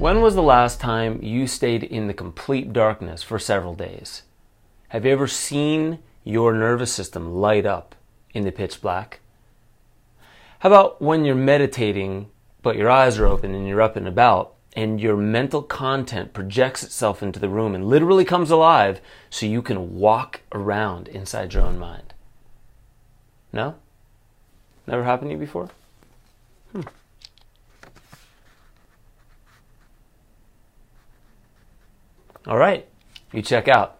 When was the last time you stayed in the complete darkness for several days? Have you ever seen your nervous system light up in the pitch black? How about when you're meditating, but your eyes are open and you're up and about, and your mental content projects itself into the room and literally comes alive so you can walk around inside your own mind? No? Never happened to you before? Hmm. All right, you check out.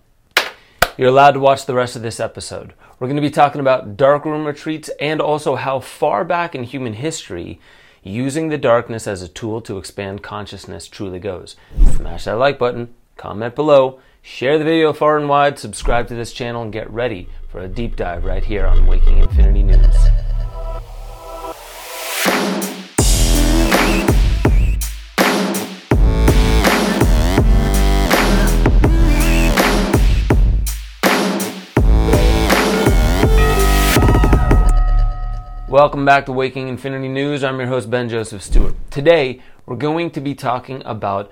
You're allowed to watch the rest of this episode. We're going to be talking about darkroom retreats and also how far back in human history using the darkness as a tool to expand consciousness truly goes. Smash that like button, comment below, share the video far and wide, subscribe to this channel, and get ready for a deep dive right here on Waking Infinity News. Welcome back to Waking Infinity News. I'm your host, Ben Joseph Stewart. Today, we're going to be talking about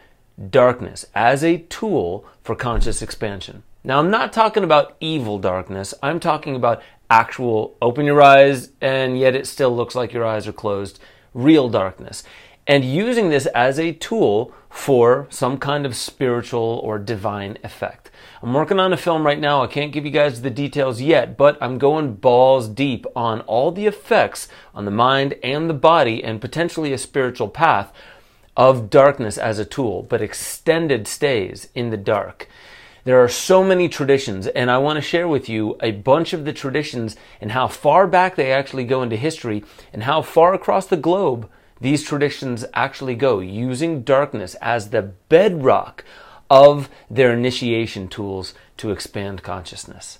darkness as a tool for conscious expansion. Now, I'm not talking about evil darkness, I'm talking about actual open your eyes and yet it still looks like your eyes are closed, real darkness. And using this as a tool for some kind of spiritual or divine effect. I'm working on a film right now. I can't give you guys the details yet, but I'm going balls deep on all the effects on the mind and the body and potentially a spiritual path of darkness as a tool, but extended stays in the dark. There are so many traditions, and I want to share with you a bunch of the traditions and how far back they actually go into history and how far across the globe these traditions actually go, using darkness as the bedrock of their initiation tools to expand consciousness.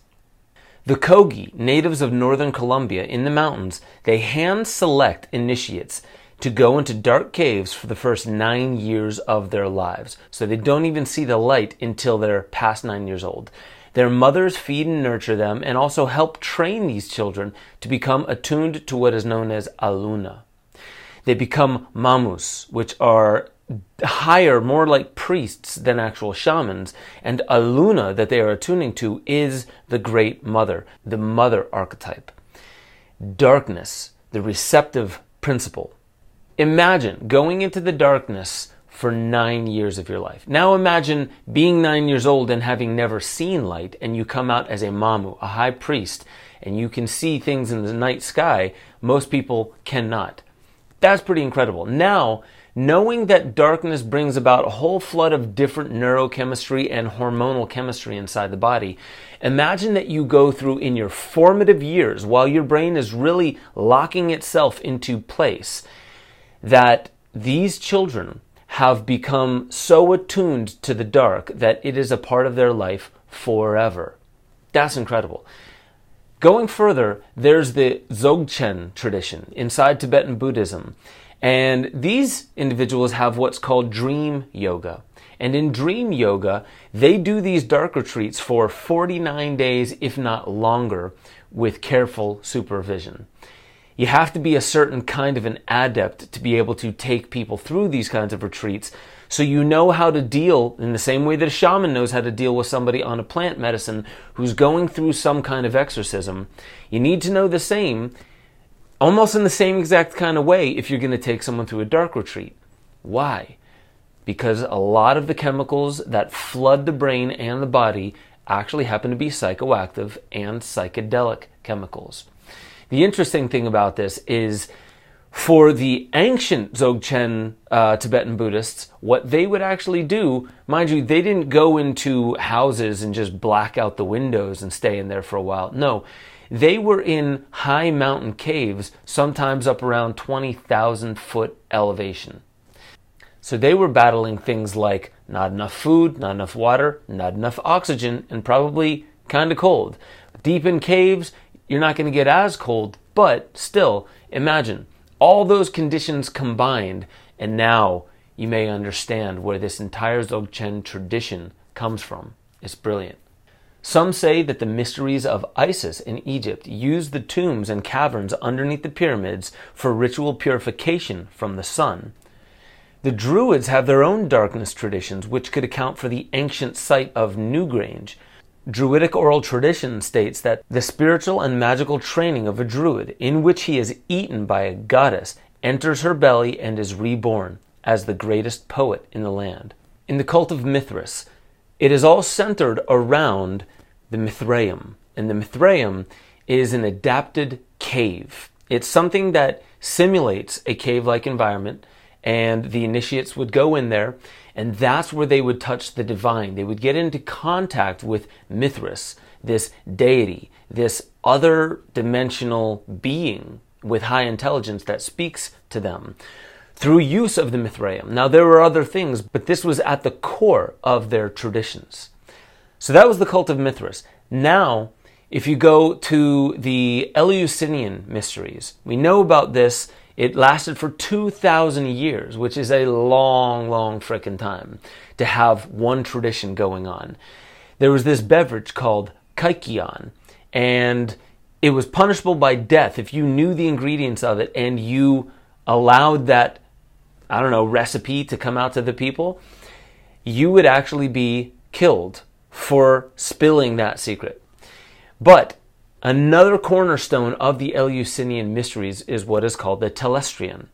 The Kogi, natives of northern Colombia in the mountains, they hand select initiates to go into dark caves for the first nine years of their lives. So they don't even see the light until they're past nine years old. Their mothers feed and nurture them and also help train these children to become attuned to what is known as aluna. They become mamus, which are higher, more like priests than actual shamans. And Aluna that they are attuning to is the great mother, the mother archetype. Darkness, the receptive principle. Imagine going into the darkness for nine years of your life. Now imagine being nine years old and having never seen light, and you come out as a mamu, a high priest, and you can see things in the night sky most people cannot. That's pretty incredible. Now, knowing that darkness brings about a whole flood of different neurochemistry and hormonal chemistry inside the body, imagine that you go through in your formative years while your brain is really locking itself into place, that these children have become so attuned to the dark that it is a part of their life forever. That's incredible. Going further, there's the Dzogchen tradition inside Tibetan Buddhism. And these individuals have what's called dream yoga. And in dream yoga, they do these dark retreats for 49 days, if not longer, with careful supervision. You have to be a certain kind of an adept to be able to take people through these kinds of retreats so you know how to deal in the same way that a shaman knows how to deal with somebody on a plant medicine who's going through some kind of exorcism. You need to know the same almost in the same exact kind of way if you're going to take someone through a dark retreat. Why? Because a lot of the chemicals that flood the brain and the body actually happen to be psychoactive and psychedelic chemicals. The interesting thing about this is for the ancient Dzogchen uh, Tibetan Buddhists, what they would actually do, mind you, they didn't go into houses and just black out the windows and stay in there for a while. No, they were in high mountain caves, sometimes up around 20,000 foot elevation. So they were battling things like not enough food, not enough water, not enough oxygen, and probably kind of cold. Deep in caves, you're not going to get as cold, but still, imagine all those conditions combined, and now you may understand where this entire Dzogchen tradition comes from. It's brilliant. Some say that the mysteries of Isis in Egypt used the tombs and caverns underneath the pyramids for ritual purification from the sun. The Druids have their own darkness traditions, which could account for the ancient site of Newgrange. Druidic oral tradition states that the spiritual and magical training of a druid, in which he is eaten by a goddess, enters her belly and is reborn as the greatest poet in the land. In the cult of Mithras, it is all centered around the Mithraeum. And the Mithraeum is an adapted cave. It's something that simulates a cave like environment, and the initiates would go in there, and that's where they would touch the divine. They would get into contact with Mithras, this deity, this other dimensional being with high intelligence that speaks to them through use of the Mithraeum. Now, there were other things, but this was at the core of their traditions. So that was the cult of Mithras. Now, if you go to the Eleusinian mysteries, we know about this. It lasted for 2,000 years, which is a long, long frickin' time to have one tradition going on. There was this beverage called kykeon, and it was punishable by death if you knew the ingredients of it and you allowed that, I don't know, recipe to come out to the people. You would actually be killed for spilling that secret. But another cornerstone of the Eleusinian mysteries is what is called the Telesterion,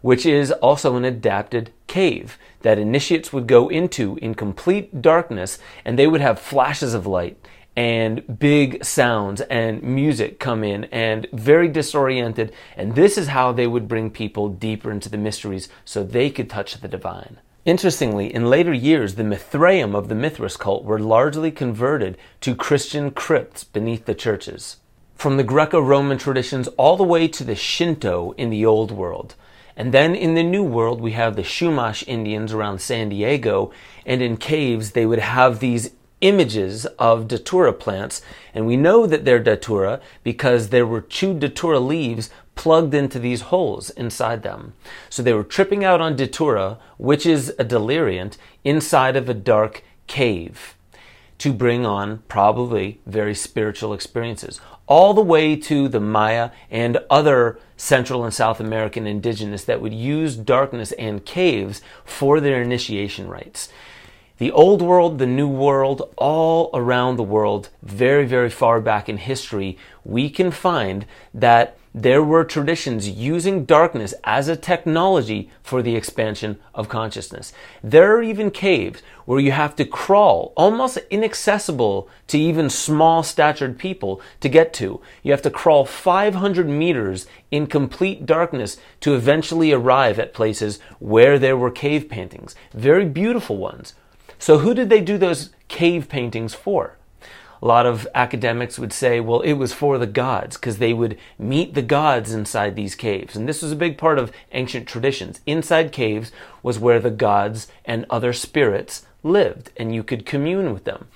which is also an adapted cave that initiates would go into in complete darkness and they would have flashes of light and big sounds and music come in and very disoriented. And this is how they would bring people deeper into the mysteries so they could touch the divine. Interestingly, in later years, the Mithraeum of the Mithras cult were largely converted to Christian crypts beneath the churches. From the Greco Roman traditions all the way to the Shinto in the Old World. And then in the New World, we have the Chumash Indians around San Diego, and in caves, they would have these images of datura plants, and we know that they're datura because there were chewed datura leaves plugged into these holes inside them. So they were tripping out on datura, which is a deliriant, inside of a dark cave to bring on probably very spiritual experiences, all the way to the Maya and other Central and South American indigenous that would use darkness and caves for their initiation rites the old world, the new world, all around the world, very, very far back in history, we can find that there were traditions using darkness as a technology for the expansion of consciousness. There are even caves where you have to crawl, almost inaccessible to even small statured people to get to. You have to crawl 500 meters in complete darkness to eventually arrive at places where there were cave paintings. Very beautiful ones so, who did they do those cave paintings for? A lot of academics would say, well, it was for the gods because they would meet the gods inside these caves. And this was a big part of ancient traditions. Inside caves was where the gods and other spirits lived, and you could commune with them.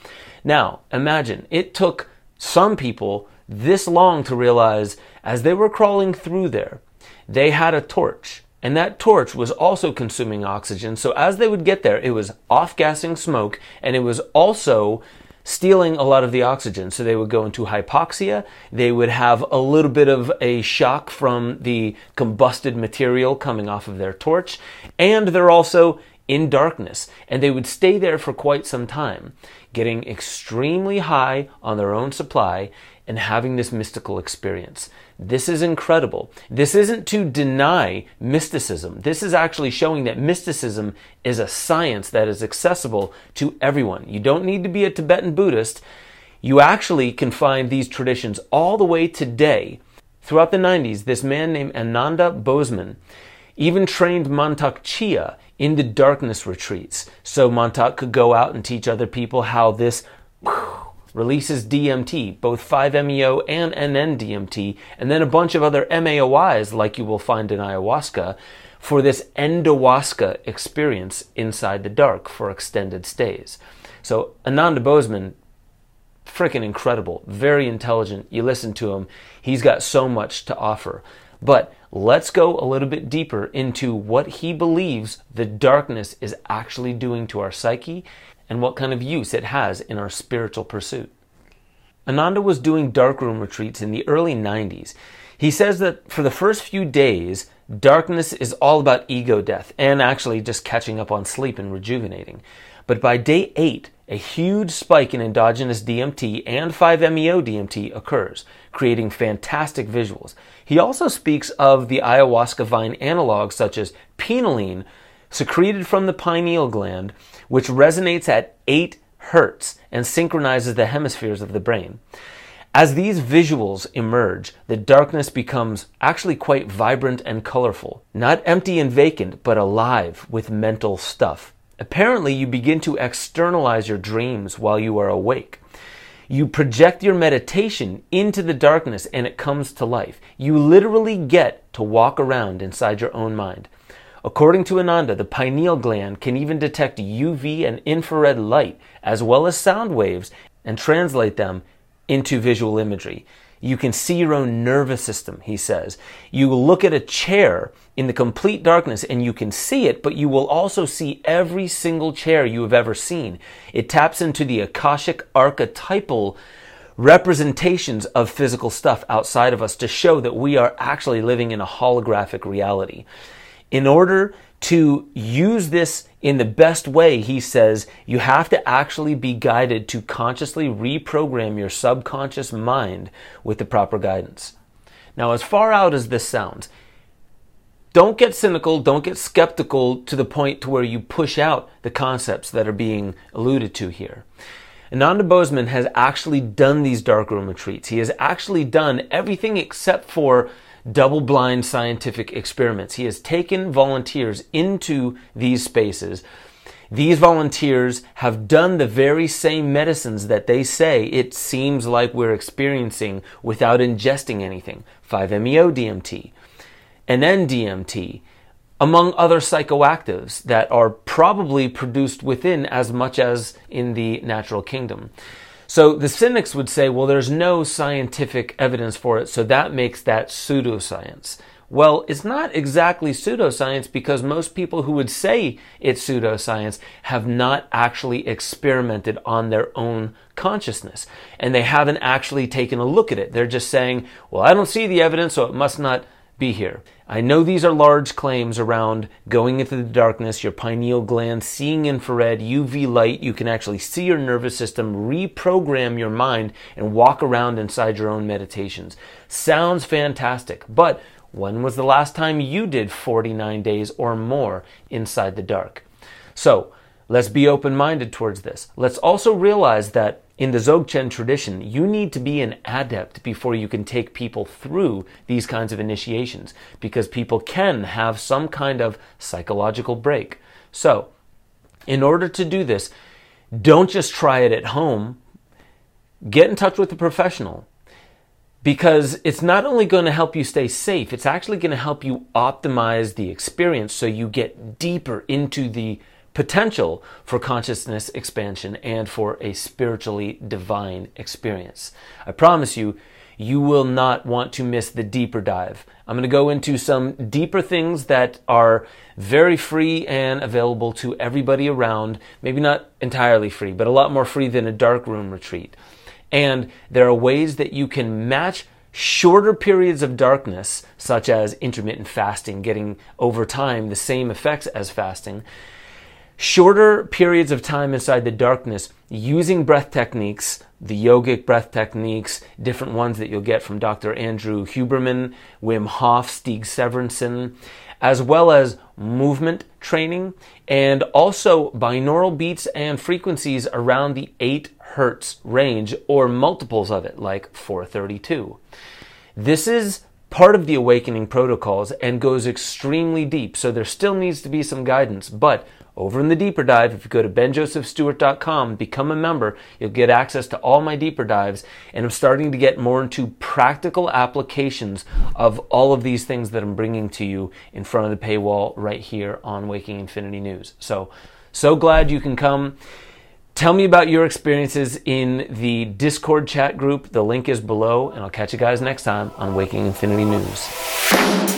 Now, imagine it took some people this long to realize as they were crawling through there, they had a torch and that torch was also consuming oxygen. So as they would get there, it was off gassing smoke and it was also stealing a lot of the oxygen. So they would go into hypoxia. They would have a little bit of a shock from the combusted material coming off of their torch. And they're also in darkness. And they would stay there for quite some time, getting extremely high on their own supply and having this mystical experience. This is incredible. This isn't to deny mysticism. This is actually showing that mysticism is a science that is accessible to everyone. You don't need to be a Tibetan Buddhist. You actually can find these traditions all the way today. Throughout the 90s, this man named Ananda Bosman even trained Mantak Chia in the darkness retreats. So Mantak could go out and teach other people how this releases DMT, both 5-MeO and NN-DMT, and then a bunch of other MAOIs like you will find in ayahuasca for this endohuasca experience inside the dark for extended stays. So Ananda Bosman, freaking incredible, very intelligent. You listen to him, he's got so much to offer. But let's go a little bit deeper into what he believes the darkness is actually doing to our psyche and what kind of use it has in our spiritual pursuit. Ananda was doing darkroom retreats in the early 90s. He says that for the first few days, darkness is all about ego death and actually just catching up on sleep and rejuvenating. But by day eight, a huge spike in endogenous DMT and 5-MeO DMT occurs, creating fantastic visuals. He also speaks of the ayahuasca vine analogs such as pinoline, secreted from the pineal gland, which resonates at 8 hertz and synchronizes the hemispheres of the brain. As these visuals emerge, the darkness becomes actually quite vibrant and colorful. Not empty and vacant, but alive with mental stuff. Apparently, you begin to externalize your dreams while you are awake. You project your meditation into the darkness and it comes to life. You literally get to walk around inside your own mind. According to Ananda, the pineal gland can even detect UV and infrared light as well as sound waves and translate them into visual imagery. You can see your own nervous system, he says. You look at a chair in the complete darkness and you can see it, but you will also see every single chair you have ever seen. It taps into the Akashic archetypal representations of physical stuff outside of us to show that we are actually living in a holographic reality. In order to use this in the best way, he says, you have to actually be guided to consciously reprogram your subconscious mind with the proper guidance. Now, as far out as this sounds, don't get cynical, don't get skeptical to the point to where you push out the concepts that are being alluded to here. Ananda Bosman has actually done these darkroom retreats. He has actually done everything except for double blind scientific experiments. He has taken volunteers into these spaces. These volunteers have done the very same medicines that they say it seems like we're experiencing without ingesting anything 5-MeO DMT, and NDMT, among other psychoactives that are probably produced within as much as in the natural kingdom. So the cynics would say, well, there's no scientific evidence for it, so that makes that pseudoscience. Well, it's not exactly pseudoscience because most people who would say it's pseudoscience have not actually experimented on their own consciousness. And they haven't actually taken a look at it. They're just saying, well, I don't see the evidence, so it must not be here. I know these are large claims around going into the darkness, your pineal gland, seeing infrared, UV light. You can actually see your nervous system, reprogram your mind, and walk around inside your own meditations. Sounds fantastic, but when was the last time you did 49 days or more inside the dark? So, let's be open minded towards this. Let's also realize that in the Dzogchen tradition, you need to be an adept before you can take people through these kinds of initiations because people can have some kind of psychological break. So, in order to do this, don't just try it at home. Get in touch with a professional because it's not only going to help you stay safe, it's actually going to help you optimize the experience so you get deeper into the potential for consciousness expansion and for a spiritually divine experience. I promise you, you will not want to miss the deeper dive. I'm going to go into some deeper things that are very free and available to everybody around. Maybe not entirely free, but a lot more free than a dark room retreat. And there are ways that you can match shorter periods of darkness, such as intermittent fasting, getting over time the same effects as fasting, shorter periods of time inside the darkness using breath techniques, the yogic breath techniques, different ones that you'll get from Dr. Andrew Huberman, Wim Hof, Stig Severinsen, as well as movement training and also binaural beats and frequencies around the 8 hertz range or multiples of it like 432. This is part of the awakening protocols and goes extremely deep. So there still needs to be some guidance, but over in the deeper dive, if you go to benjosephstewart.com, become a member, you'll get access to all my deeper dives. And I'm starting to get more into practical applications of all of these things that I'm bringing to you in front of the paywall right here on Waking Infinity News. So, so glad you can come. Tell me about your experiences in the Discord chat group. The link is below, and I'll catch you guys next time on Waking Infinity News.